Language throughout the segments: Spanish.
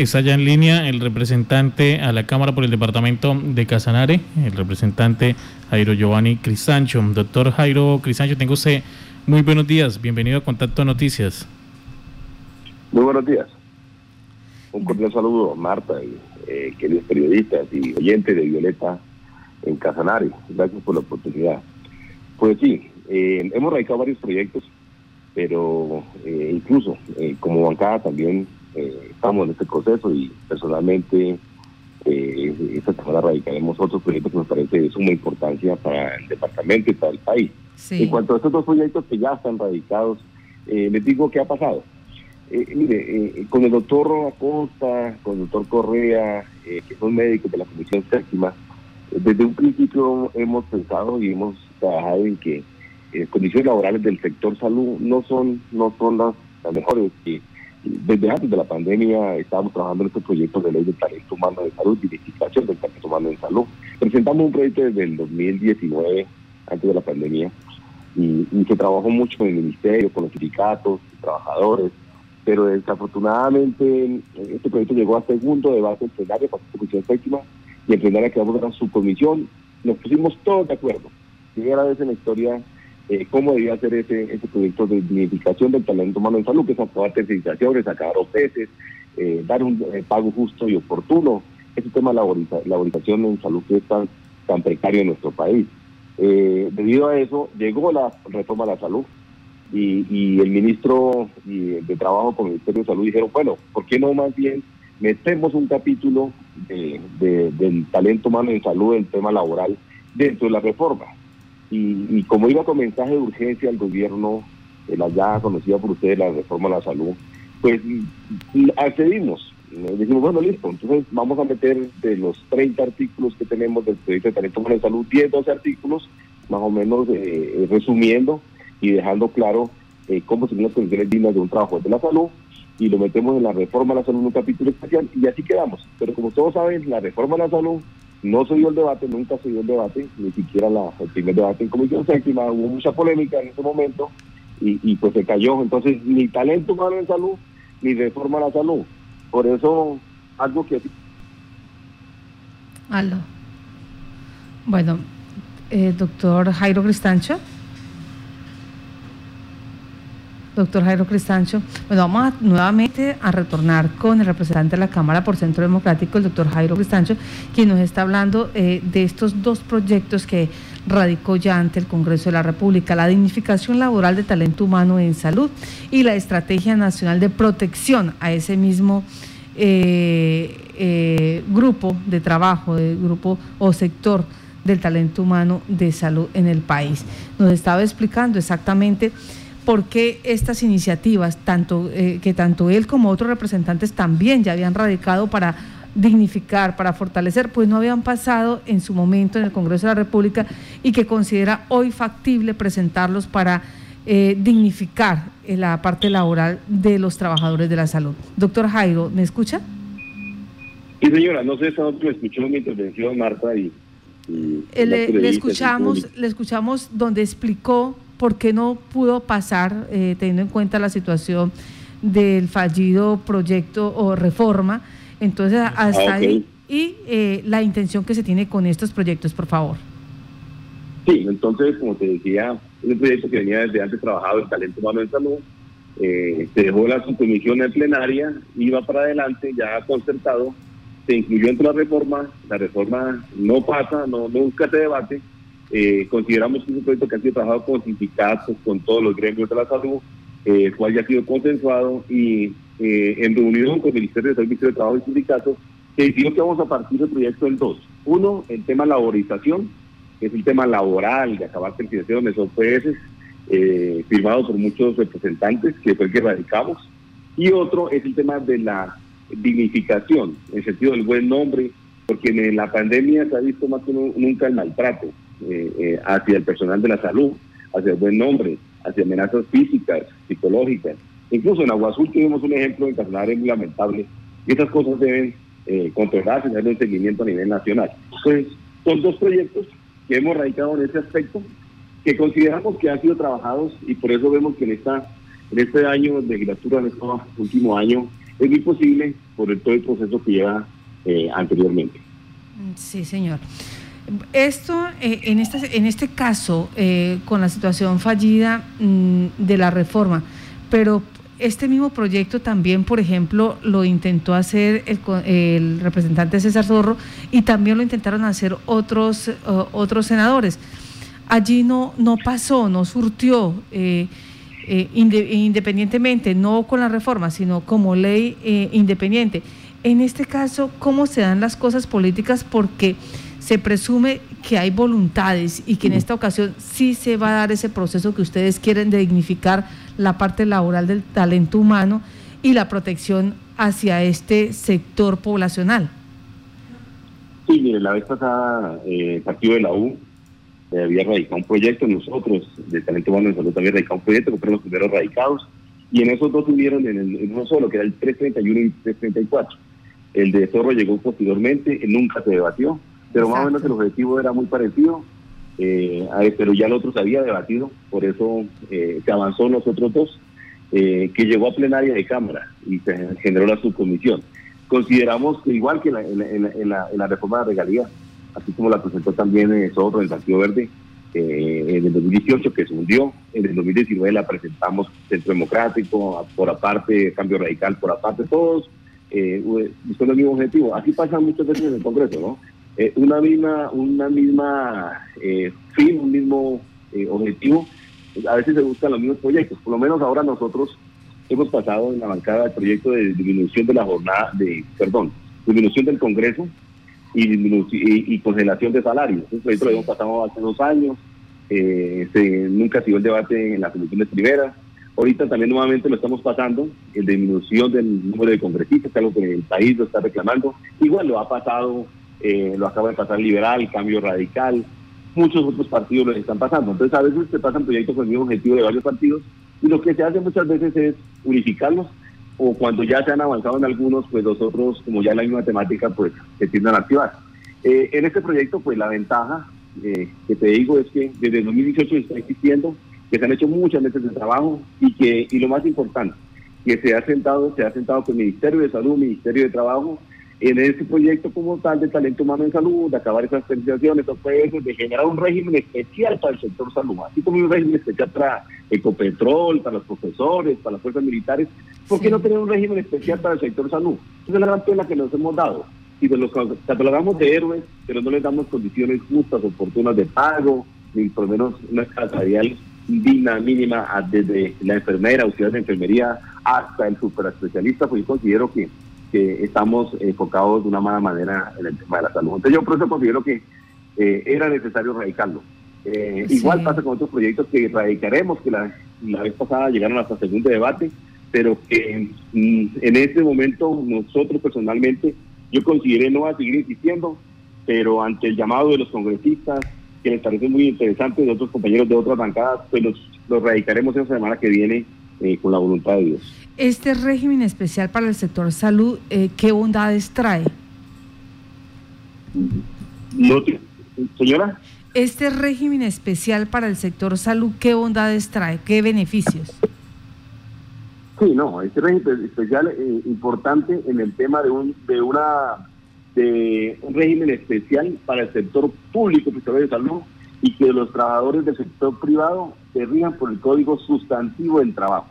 Está ya en línea el representante a la Cámara por el Departamento de Casanare, el representante Jairo Giovanni Cristancho. Doctor Jairo Cristancho, tengo usted muy buenos días. Bienvenido a Contacto Noticias. Muy buenos días. Un cordial saludo, Marta, y eh, queridos periodistas y oyentes de Violeta en Casanare. Gracias por la oportunidad. Pues sí, eh, hemos radicado varios proyectos, pero eh, incluso eh, como bancada también estamos en este proceso y personalmente esta semana radicaremos otros proyectos que nos parece de suma importancia para el departamento y para el país. En cuanto a estos dos proyectos que ya están radicados, les digo qué ha pasado. mire, con el doctor Acosta, con el doctor Correa, que son médicos de la Comisión Séptima, desde un principio hemos pensado y hemos trabajado en que las condiciones laborales del sector salud no son no son las, mejores que desde antes de la pandemia estábamos trabajando en este proyecto de ley de talento humano de salud y identificación del talento humano de salud. Presentamos un proyecto desde el 2019, antes de la pandemia, y, se trabajó mucho con el ministerio, con los sindicatos, trabajadores, pero desafortunadamente este proyecto llegó a segundo debate en plenaria, para la comisión séptima, y en plenaria quedamos en la subcomisión, nos pusimos todos de acuerdo. Primera vez en la historia eh, cómo debía hacer ese, ese proyecto de dignificación del talento humano en salud, que es aprobar tercerizaciones, sacar OPS, eh, dar un eh, pago justo y oportuno. Ese tema de la laborización en salud que es tan, tan precario en nuestro país. debido a eso, llegó la reforma de la salud y, y el ministro de Trabajo con el Ministerio de Salud dijeron, bueno, ¿por qué no más bien metemos un capítulo de, del talento humano en salud, el tema laboral, dentro de la reforma? Y, como iba con mensaje de urgencia al gobierno, la ya conocida por ustedes, la reforma a la salud, pues accedimos. Dijimos, bueno, listo, entonces vamos a meter de los 30 artículos que tenemos del proyecto de talento humano de salud, 10, 12 artículos, más o menos eh, resumiendo y dejando claro eh, cómo son las condiciones dignas de un trabajo de la salud y lo metemos en la reforma a la salud en un capítulo especial y así quedamos. Pero como todos saben, la reforma a la salud no se dio el debate, nunca se dio el debate, ni siquiera la, el primer debate en Comisión Séptima, hubo mucha polémica en ese momento y, pues se cayó. Entonces, ni talento humano en salud, ni reforma a la salud. Por eso, algo que... Aló. Bueno, eh, doctor Jairo Cristancho. Doctor Jairo Cristancho, bueno, vamos nuevamente a retornar con el representante de la Cámara por Centro Democrático, el doctor Jairo Cristancho, quien nos está hablando eh, de estos dos proyectos que radicó ya ante el Congreso de la República, la dignificación laboral de talento humano en salud y la Estrategia Nacional de Protección a ese mismo eh, eh, grupo de trabajo, de grupo o sector del talento humano de salud en el país. Nos estaba explicando exactamente por qué estas iniciativas, tanto, eh, que tanto él como otros representantes también ya habían radicado para dignificar, para fortalecer, pues no habían pasado en su momento en el Congreso de la República y que considera hoy factible presentarlos para eh, dignificar eh, la parte laboral de los trabajadores de la salud. Doctor Jairo, ¿me escucha? Sí, señora, no sé si me escuchó mi intervención, Marta, y... le, escuchamos, le escuchamos donde explicó ¿por qué no pudo pasar, eh, teniendo en cuenta la situación del fallido proyecto o reforma? Entonces, hasta ah, ahí. Y eh, la intención que se tiene con estos proyectos, por favor. Sí, entonces, como te decía, es un proyecto que venía desde antes trabajado en talento humano en salud. Eh, se dejó la subcomisión en plenaria, iba para adelante, ya concertado, se incluyó entre la reforma, la reforma no pasa, no nunca se debate, eh, consideramos que es un proyecto que ha sido trabajado con sindicatos, con todos los gremios de la salud, eh, el cual ya ha sido consensuado y eh, en reunión con el Ministerio de Ministerio de Trabajo y sindicatos, se decidió que vamos a partir del proyecto en dos. Uno, el tema laborización, que es el tema laboral de acabar de los OPS, firmado por muchos representantes, que fue el que radicamos. Y otro es el tema de la dignificación, en el sentido del buen nombre, porque en la pandemia se ha visto más que nunca el maltrato eh, eh, hacia el personal de la salud, hacia el buen nombre, hacia amenazas físicas, psicológicas. Incluso en Agua Azul tuvimos un ejemplo en Casanare muy lamentable. Y esas cosas deben eh, controlarse y darle un seguimiento a nivel nacional. Entonces, son dos proyectos que hemos radicado en ese aspecto, que consideramos que han sido trabajados y por eso vemos que en, esta, en este año de legislatura, en este último año, es muy posible por el, todo el proceso que lleva eh, anteriormente. Sí, señor. Esto, eh, en, este, en este caso, eh, con la situación fallida mm, de la reforma, pero este mismo proyecto también, por ejemplo, lo intentó hacer el, representante César Zorro y también lo intentaron hacer otros, otros senadores. Allí no, no pasó, no surtió, eh, independientemente, no con la reforma, sino como ley independiente. En este caso, ¿cómo se dan las cosas políticas? Porque se presume que hay voluntades y que en esta ocasión sí se va a dar ese proceso que ustedes quieren de dignificar la parte laboral del talento humano y la protección hacia este sector poblacional. Sí, mire, la vez pasada eh, el partido de la U eh, había radicado un proyecto, nosotros de Talento Humano en Salud había radicado un proyecto, que fueron los primeros radicados, y en esos dos tuvieron en, en uno solo, que era el 331 y 334. El de Zorro llegó posteriormente, nunca se debatió, pero más o menos el objetivo era muy parecido, eh, pero ya el otro se había debatido, por eso eh, se avanzó los otros dos, eh, que llegó a plenaria de Cámara y se generó la subcomisión. Consideramos que igual que en la, reforma de regalía, así como la presentó también eh, en el Partido Verde, en el 2018 que se hundió, en el 2019 la presentamos Centro Democrático, por aparte Cambio Radical, por aparte todos, eh, buscando el mismo objetivo. Así pasa muchas veces en el Congreso, ¿no? Eh, una misma, una misma eh, fin, un mismo eh, objetivo, a veces se buscan los mismos proyectos. Por lo menos ahora nosotros hemos pasado en la bancada el proyecto de disminución de la jornada, de, perdón, disminución del Congreso y, y, congelación de salarios. Ese proyecto lo hemos pasado hace dos años, se, nunca sido el debate en las comisiones primeras. Ahorita también nuevamente lo estamos pasando, el disminución del número de congresistas, algo que el país lo está reclamando. Igual lo ha pasado eh, lo acaba de pasar Liberal, Cambio Radical, muchos otros partidos lo están pasando. Entonces a veces se pasan proyectos con el mismo objetivo de varios partidos y lo que se hace muchas veces es unificarlos o cuando ya se han avanzado en algunos, pues los otros, como ya la misma temática, pues se tienden a activar. Eh, en este proyecto, pues la ventaja eh, que te digo es que desde el 2018 está existiendo, que se han hecho muchas meses de trabajo y que, y lo más importante, que se ha sentado, se ha sentado con el Ministerio de Salud, Ministerio de Trabajo en ese proyecto como tal de talento humano en salud, de acabar esas penalizaciones, de generar un régimen especial para el sector salud, así como un régimen especial para Ecopetrol, para los profesores, para las fuerzas militares, ¿por qué no tener un régimen especial para el sector salud? Esa es la gran pena que nos hemos dado. Y de los catalogamos de héroes, pero no les damos condiciones justas, oportunas de pago, ni por lo menos una salarial digna, mínima, desde la enfermera, auxiliar de enfermería, hasta el superespecialista, pues yo considero que que estamos enfocados de una mala manera en el tema de la salud. Entonces yo por eso considero que eh, era necesario radicarlo. Eh, igual pasa con otros proyectos que radicaremos, que la, vez pasada llegaron hasta segundo debate, pero que mm, en este momento nosotros personalmente, yo consideré no a seguir insistiendo, pero ante el llamado de los congresistas, que les parece muy interesante, de otros compañeros de otras bancadas, pues los, los radicaremos esa semana que viene eh, con la voluntad de Dios. Este régimen especial para el sector salud, eh, ¿qué bondades trae? señora. Este régimen especial para el sector salud, ¿qué bondades trae? ¿Qué beneficios? Sí, no, este régimen especial eh, importante en el tema de un de una de un régimen especial para el sector público de salud y que los trabajadores del sector privado se rijan por el código sustantivo del trabajo,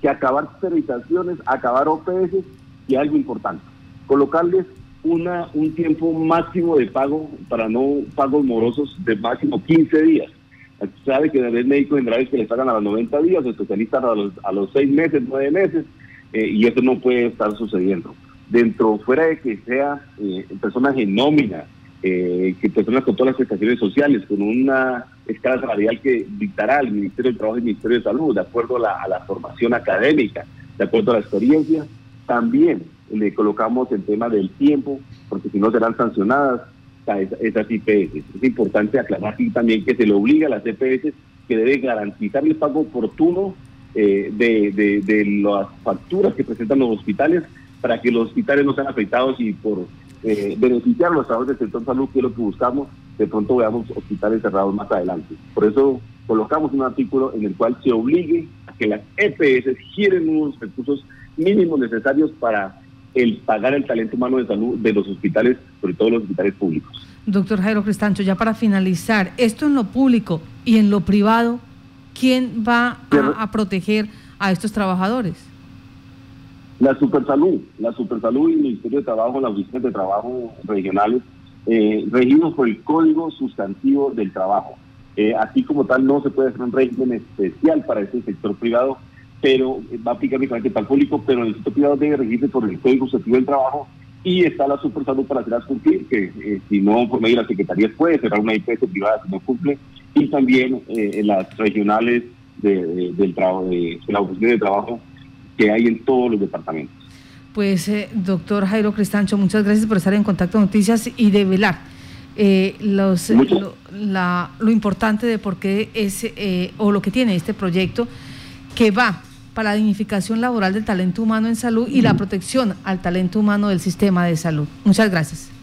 que acabar sterilizaciones, acabar OPS y algo importante, colocarles una, un tiempo máximo de pago para no pagos morosos de máximo 15 días. Sabe que hay médicos generales que les pagan a los 90 días, especialistas a los, a los 6 meses, 9 meses, eh, y eso no puede estar sucediendo. Dentro, fuera de que sea eh, personas en nómina, eh, que personas con todas las prestaciones sociales, con una escala salarial que dictará el Ministerio del Trabajo y el Ministerio de Salud, de acuerdo a la, formación académica, de acuerdo a la experiencia. También le colocamos el tema del tiempo, porque si no serán sancionadas esas IPS. Es importante aclarar aquí también que se le obliga a las EPS que debe garantizar el pago oportuno eh, de, de, de las facturas que presentan los hospitales para que los hospitales no sean afectados y por eh, beneficiar a los trabajadores del sector salud, que es lo que buscamos, de pronto veamos hospitales cerrados más adelante. Por eso colocamos un artículo en el cual se obligue a que las EPS giren unos recursos mínimos necesarios para el pagar el talento humano de salud de los hospitales, sobre todo los hospitales públicos. Doctor Jairo Cristancho, ya para finalizar, esto en lo público y en lo privado, ¿quién va a, proteger a estos trabajadores? La Supersalud, la Supersalud y el Ministerio de Trabajo, las oficinas de trabajo regionales, eh, regidos por el Código Sustantivo del Trabajo. Eh, así como tal, no se puede hacer un régimen especial para este sector privado, pero va a aplicar únicamente para el público, pero el sector privado debe regirse por el Código Sustantivo del Trabajo y está la Supersalud para hacerlas cumplir, que eh, si no por medio de las secretarías puede cerrar una IPS privada si no cumple, y también eh, las regionales de, del trabajo, de, la oficina de trabajo que hay en todos los departamentos. Pues, eh, doctor Jairo Cristancho, muchas gracias por estar en Contacto Noticias y de velar eh, los, lo, la, lo, importante de por qué es, o lo que tiene este proyecto, que va para la dignificación laboral del talento humano en salud y la protección al talento humano del sistema de salud. Muchas gracias.